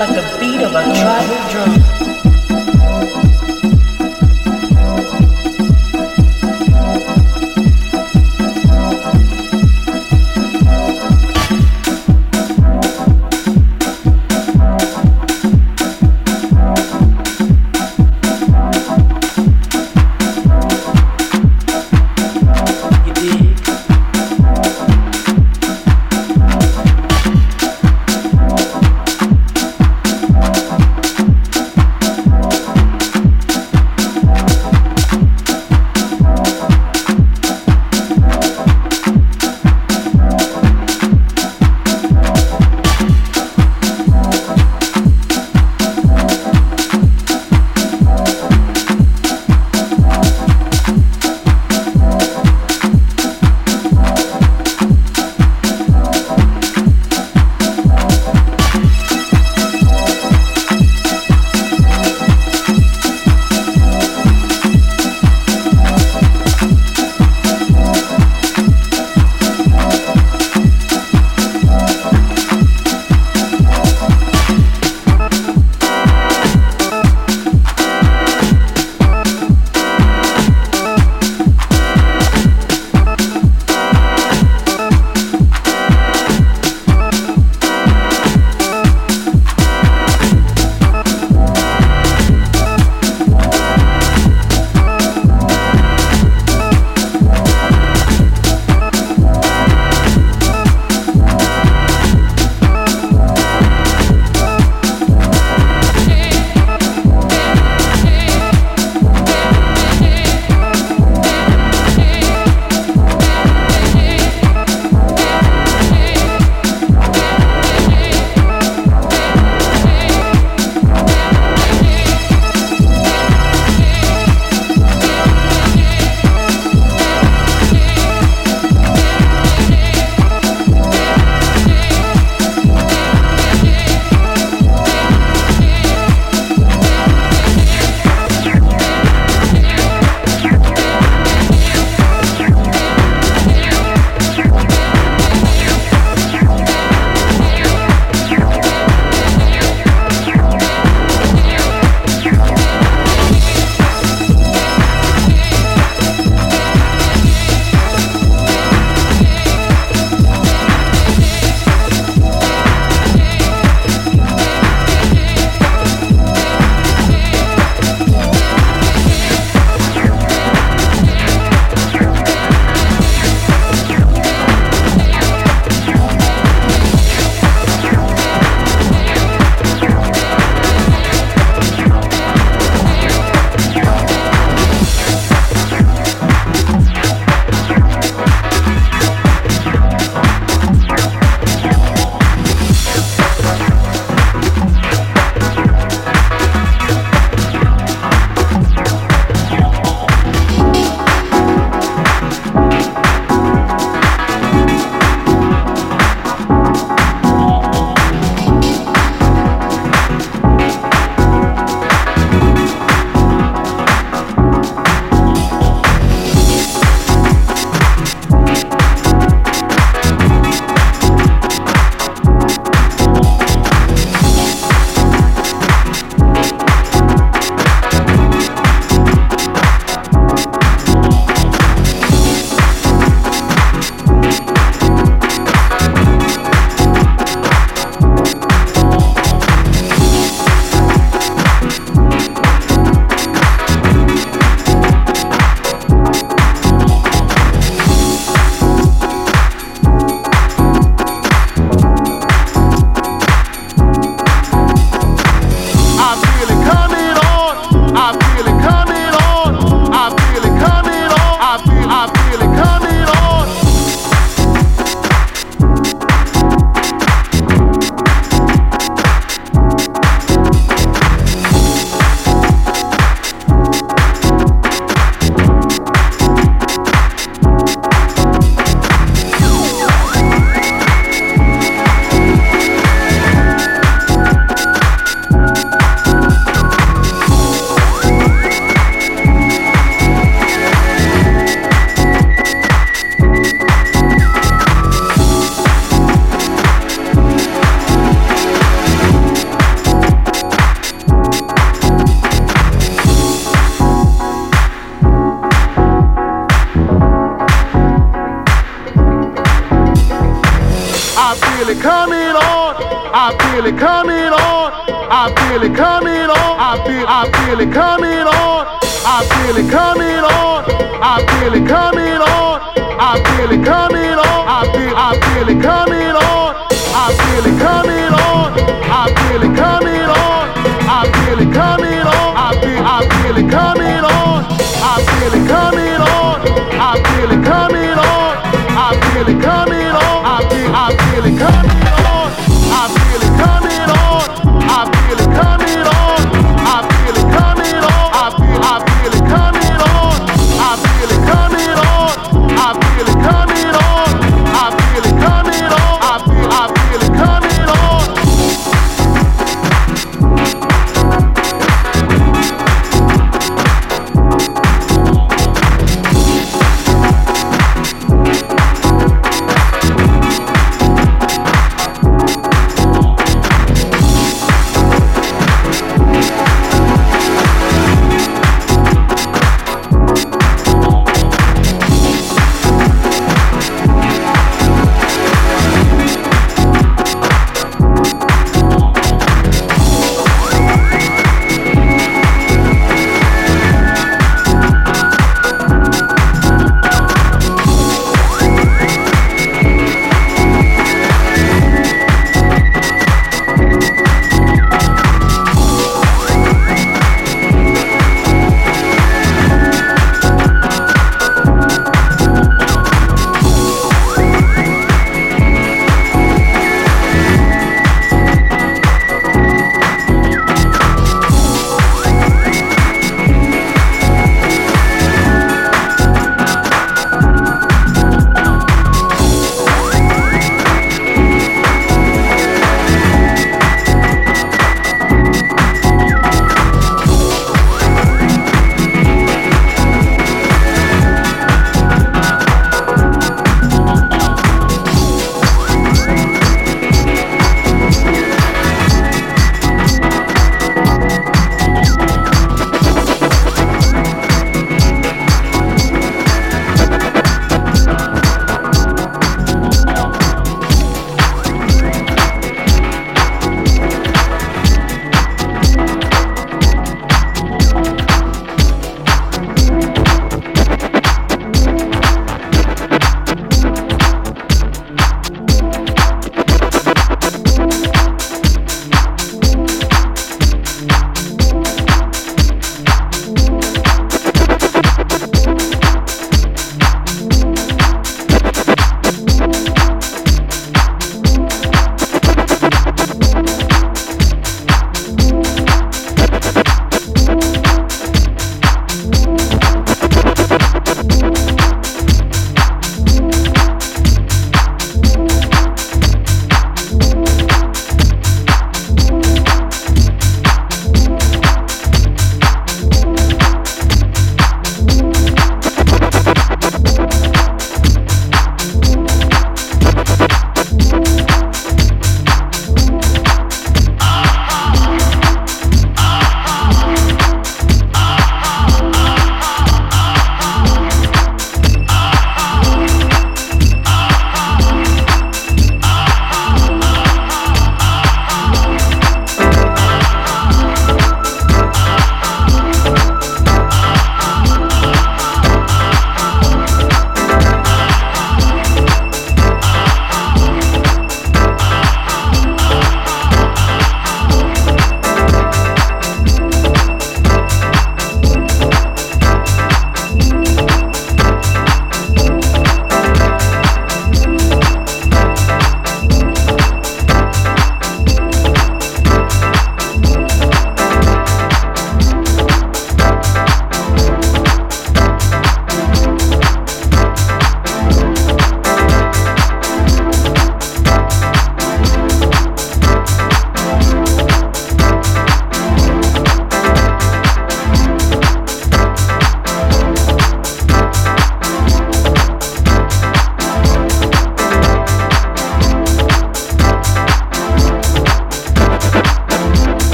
like the beat of a tribal drum.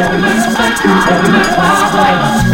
Thank you.